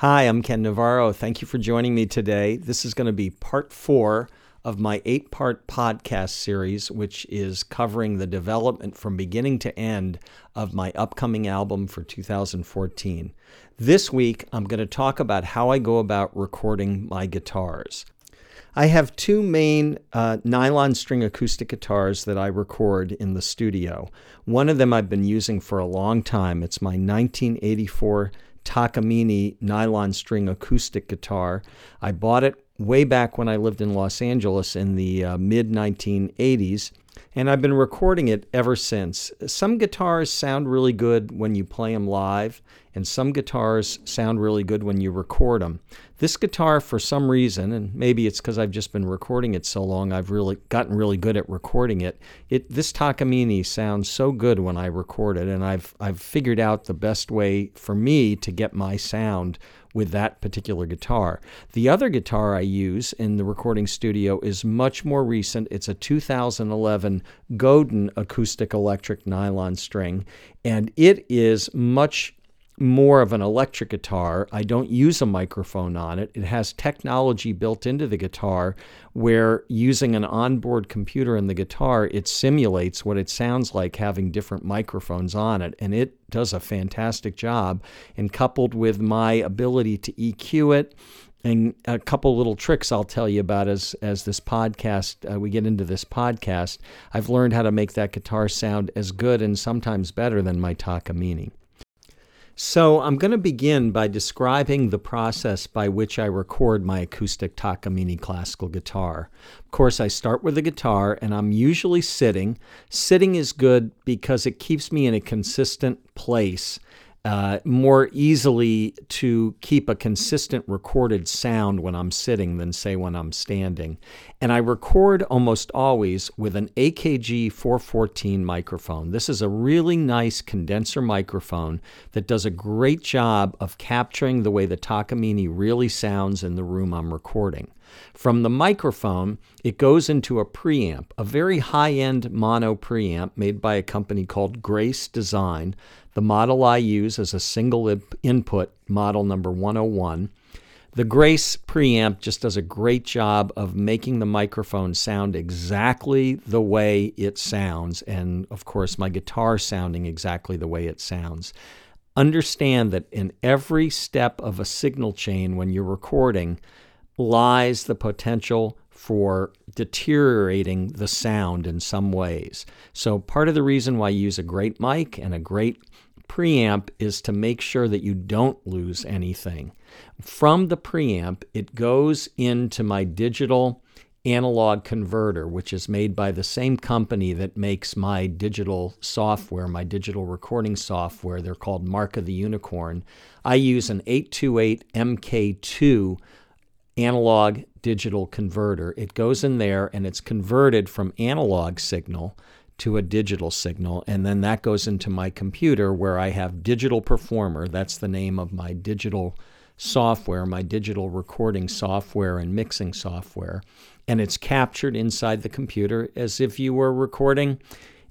Hi, I'm Ken Navarro. Thank you for joining me today. This is going to be part four of my eight part podcast series, which is covering the development from beginning to end of my upcoming album for 2014. This week, I'm going to talk about how I go about recording my guitars. I have two main uh, nylon string acoustic guitars that I record in the studio. One of them I've been using for a long time. It's my 1984 Takamine nylon string acoustic guitar. I bought it way back when I lived in Los Angeles in the uh, mid 1980s, and I've been recording it ever since. Some guitars sound really good when you play them live, and some guitars sound really good when you record them. This guitar, for some reason, and maybe it's because I've just been recording it so long, I've really gotten really good at recording it. It this Takamine sounds so good when I record it, and I've I've figured out the best way for me to get my sound with that particular guitar. The other guitar I use in the recording studio is much more recent. It's a 2011 Godin acoustic electric nylon string, and it is much more of an electric guitar. I don't use a microphone on it. It has technology built into the guitar where using an onboard computer in the guitar, it simulates what it sounds like having different microphones on it. And it does a fantastic job. And coupled with my ability to EQ it, and a couple little tricks I'll tell you about as as this podcast uh, we get into this podcast. I've learned how to make that guitar sound as good and sometimes better than my Takamine. So, I'm going to begin by describing the process by which I record my acoustic Takamine classical guitar. Of course, I start with the guitar and I'm usually sitting. Sitting is good because it keeps me in a consistent place uh, more easily to keep a consistent recorded sound when I'm sitting than, say, when I'm standing. And I record almost always with an AKG 414 microphone. This is a really nice condenser microphone that does a great job of capturing the way the Takamine really sounds in the room I'm recording. From the microphone, it goes into a preamp, a very high end mono preamp made by a company called Grace Design. The model I use is a single input model number 101. The Grace preamp just does a great job of making the microphone sound exactly the way it sounds, and of course, my guitar sounding exactly the way it sounds. Understand that in every step of a signal chain when you're recording, lies the potential for deteriorating the sound in some ways. So, part of the reason why you use a great mic and a great preamp is to make sure that you don't lose anything. From the preamp, it goes into my digital analog converter, which is made by the same company that makes my digital software, my digital recording software. They're called Mark of the Unicorn. I use an 828 MK2 analog digital converter. It goes in there and it's converted from analog signal to a digital signal. And then that goes into my computer where I have Digital Performer. That's the name of my digital software, my digital recording software and mixing software. And it's captured inside the computer as if you were recording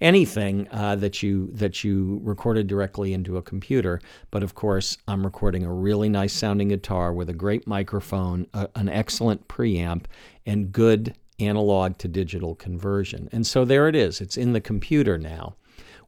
anything uh, that you that you recorded directly into a computer. But of course, I'm recording a really nice sounding guitar with a great microphone, a, an excellent preamp, and good analog to digital conversion. And so there it is. It's in the computer now.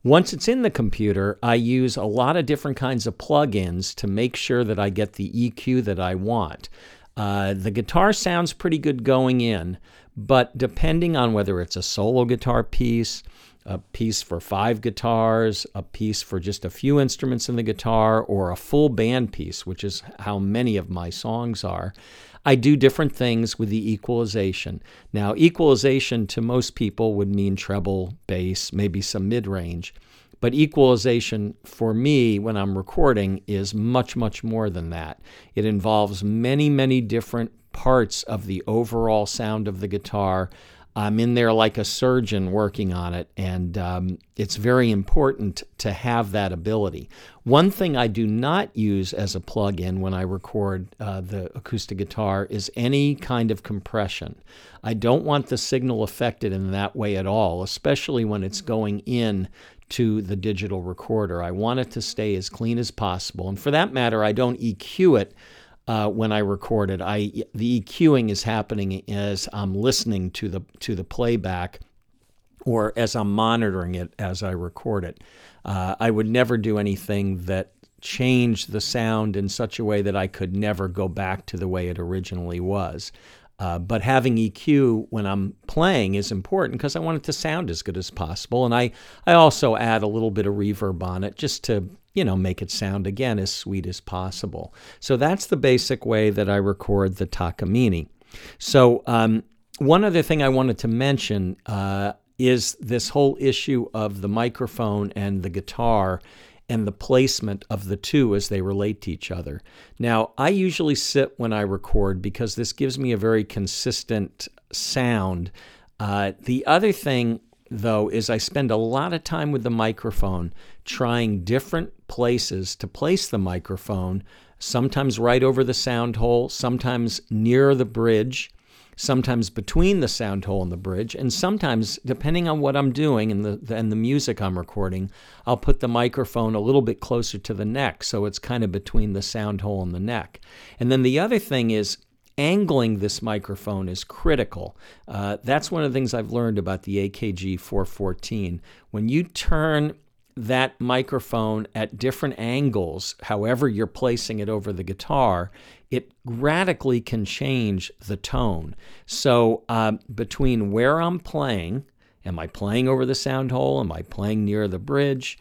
Once it's in the computer, I use a lot of different kinds of plugins to make sure that I get the EQ that I want. Uh, the guitar sounds pretty good going in, but depending on whether it's a solo guitar piece, a piece for five guitars, a piece for just a few instruments in the guitar, or a full band piece, which is how many of my songs are. I do different things with the equalization. Now, equalization to most people would mean treble, bass, maybe some mid range. But equalization for me when I'm recording is much, much more than that. It involves many, many different parts of the overall sound of the guitar I'm in there like a surgeon working on it, and um, it's very important to have that ability. One thing I do not use as a plug in when I record uh, the acoustic guitar is any kind of compression. I don't want the signal affected in that way at all, especially when it's going in to the digital recorder. I want it to stay as clean as possible. And for that matter, I don't EQ it uh, when I record it. I the EQing is happening as I'm listening to the to the playback, or as I'm monitoring it as I record it. Uh, I would never do anything that changed the sound in such a way that I could never go back to the way it originally was. Uh, but having EQ when I'm playing is important because I want it to sound as good as possible. And I, I also add a little bit of reverb on it just to, you know, make it sound again as sweet as possible. So that's the basic way that I record the Takamine. So um, one other thing I wanted to mention uh, is this whole issue of the microphone and the guitar and the placement of the two as they relate to each other. Now, I usually sit when I record because this gives me a very consistent sound. Uh, the other thing, though, is I spend a lot of time with the microphone trying different places to place the microphone, sometimes right over the sound hole, sometimes near the bridge sometimes between the sound hole and the bridge, and sometimes, depending on what I'm doing and the, and the music I'm recording, I'll put the microphone a little bit closer to the neck, so it's kind of between the sound hole and the neck. And then the other thing is angling this microphone is critical. Uh, that's one of the things I've learned about the AKG 414. When you turn that microphone at different angles, however you're placing it over the guitar, it radically can change the tone. So, uh, between where I'm playing, am I playing over the sound hole? Am I playing near the bridge?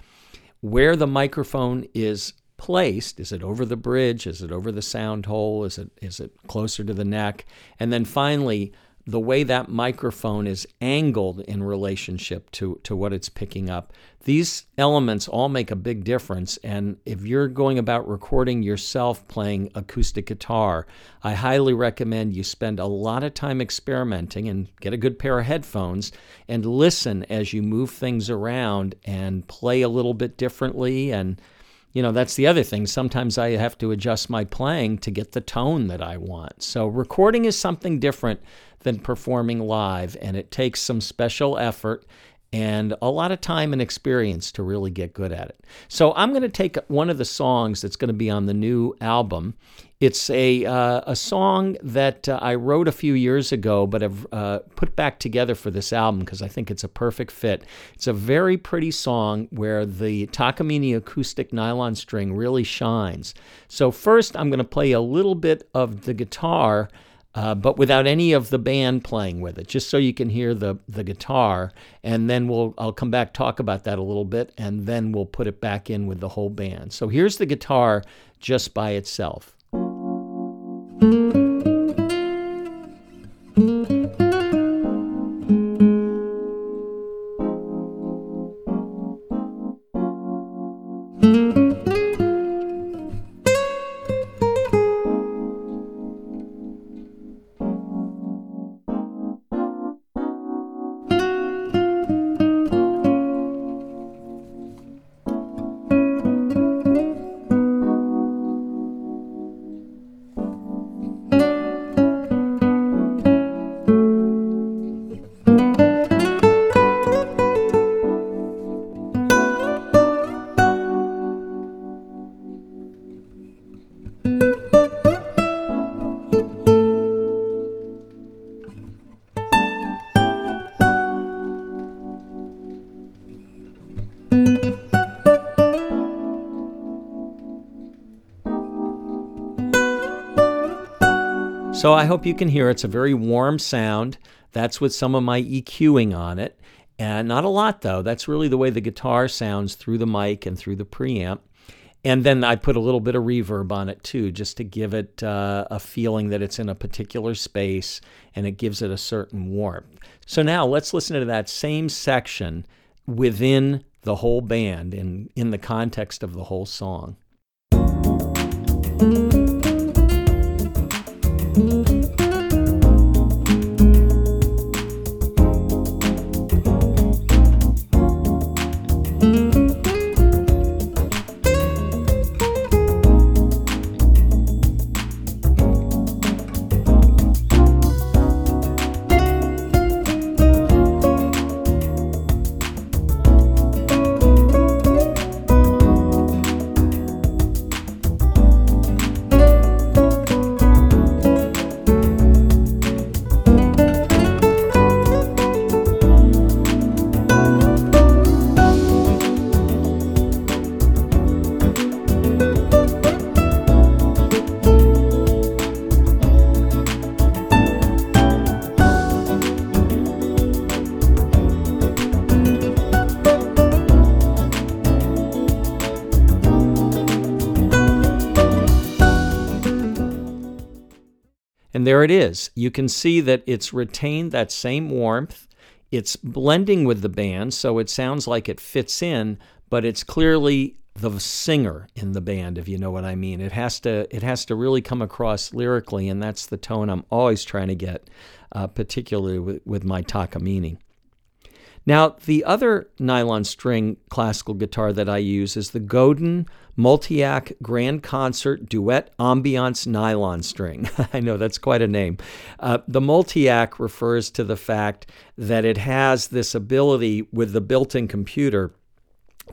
Where the microphone is placed, is it over the bridge? Is it over the sound hole? Is it, is it closer to the neck? And then finally, the way that microphone is angled in relationship to, to what it's picking up. These elements all make a big difference. And if you're going about recording yourself playing acoustic guitar, I highly recommend you spend a lot of time experimenting and get a good pair of headphones and listen as you move things around and play a little bit differently and you know, that's the other thing. Sometimes I have to adjust my playing to get the tone that I want. So, recording is something different than performing live, and it takes some special effort and a lot of time and experience to really get good at it. So I'm going to take one of the songs that's going to be on the new album. It's a uh, a song that uh, I wrote a few years ago, but have uh, put back together for this album because I think it's a perfect fit. It's a very pretty song where the Takamine acoustic nylon string really shines. So first, I'm going to play a little bit of the guitar uh, but without any of the band playing with it, just so you can hear the the guitar. And then we'll I'll come back talk about that a little bit, and then we'll put it back in with the whole band. So here's the guitar just by itself. So I hope you can hear it's a very warm sound. That's with some of my EQing on it. And not a lot though. That's really the way the guitar sounds through the mic and through the preamp. And then I put a little bit of reverb on it too, just to give it uh, a feeling that it's in a particular space and it gives it a certain warmth. So now let's listen to that same section within the whole band in, in the context of the whole song. And there it is. You can see that it's retained that same warmth. It's blending with the band, so it sounds like it fits in, but it's clearly the singer in the band if you know what I mean it has to it has to really come across lyrically and that's the tone I'm always trying to get uh, particularly with, with my Takamine now the other nylon string classical guitar that I use is the Godin Multiac Grand Concert Duet Ambiance Nylon String. I know that's quite a name. Uh, the Multiac refers to the fact that it has this ability with the built in computer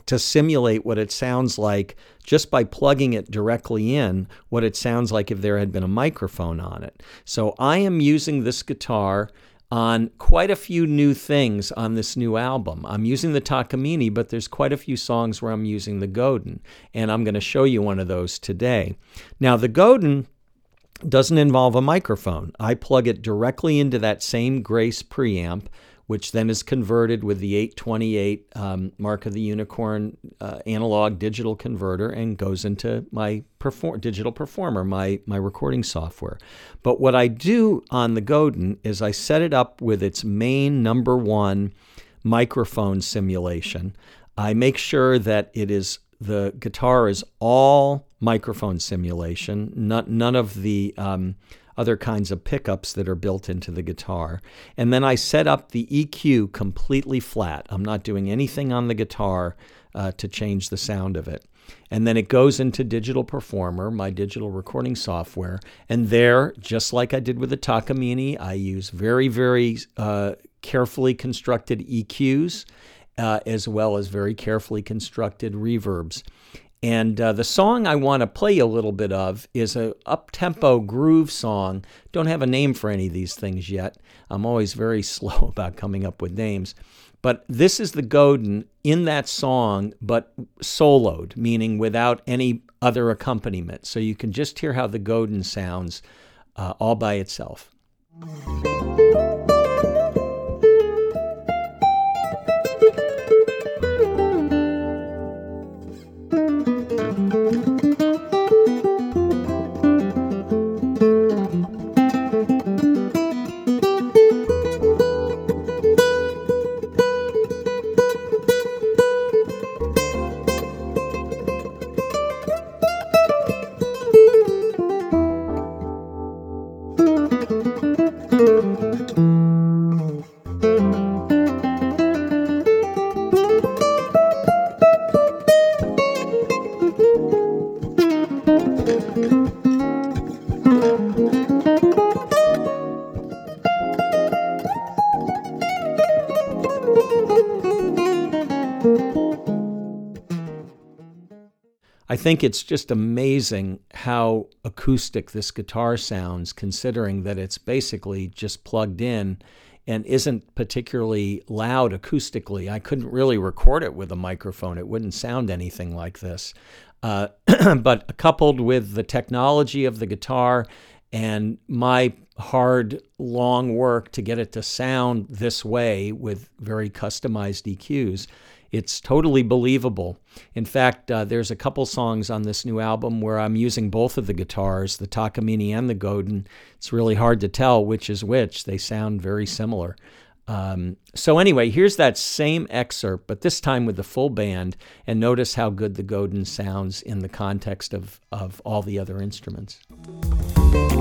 to simulate what it sounds like just by plugging it directly in, what it sounds like if there had been a microphone on it. So I am using this guitar on quite a few new things on this new album. I'm using the Takamine, but there's quite a few songs where I'm using the Godin, and I'm going to show you one of those today. Now, the Godin doesn't involve a microphone. I plug it directly into that same Grace preamp which then is converted with the 828 um, Mark of the Unicorn uh, analog digital converter and goes into my perform- digital performer, my, my recording software. But what I do on the Godin is I set it up with its main number one microphone simulation. I make sure that it is the guitar is all microphone simulation, not, none of the um, other kinds of pickups that are built into the guitar. And then I set up the EQ completely flat. I'm not doing anything on the guitar uh, to change the sound of it. And then it goes into Digital Performer, my digital recording software. And there, just like I did with the Takamine, I use very, very uh, carefully constructed EQs. Uh, as well as very carefully constructed reverbs. And uh, the song I want to play a little bit of is a up-tempo groove song. Don't have a name for any of these things yet. I'm always very slow about coming up with names. But this is the Godin in that song, but soloed, meaning without any other accompaniment. So you can just hear how the Godin sounds uh, all by itself. I think it's just amazing how acoustic this guitar sounds, considering that it's basically just plugged in and isn't particularly loud acoustically. I couldn't really record it with a microphone, it wouldn't sound anything like this. Uh, but coupled with the technology of the guitar and my hard, long work to get it to sound this way with very customized EQs, it's totally believable. In fact, uh, there's a couple songs on this new album where I'm using both of the guitars, the Takamine and the Godin. It's really hard to tell which is which. They sound very similar. Um, so anyway, here's that same excerpt, but this time with the full band, and notice how good the Godin sounds in the context of, of all the other instruments.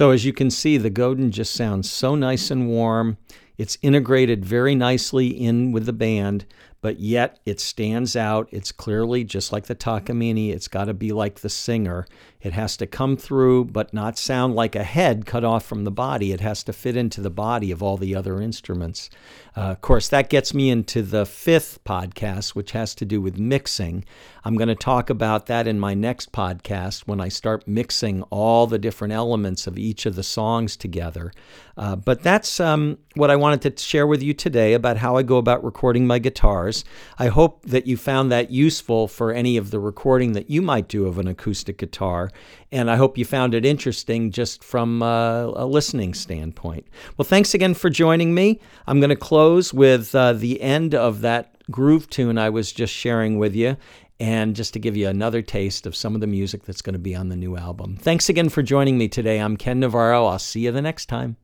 So as you can see, the Godin just sounds so nice and warm. It's integrated very nicely in with the band, but yet it stands out. It's clearly just like the Takamine, it's got to be like the singer. It has to come through, but not sound like a head cut off from the body. It has to fit into the body of all the other instruments. Uh, of course, that gets me into the fifth podcast, which has to do with mixing. I'm going to talk about that in my next podcast when I start mixing all the different elements of each of the songs together. Uh, but that's um, what I wanted to share with you today about how I go about recording my guitars. I hope that you found that useful for any of the recording that you might do of an acoustic guitar. And I hope you found it interesting just from uh, a listening standpoint. Well, thanks again for joining me. I'm going to close with uh, the end of that groove tune I was just sharing with you and just to give you another taste of some of the music that's going to be on the new album. Thanks again for joining me today. I'm Ken Navarro. I'll see you the next time.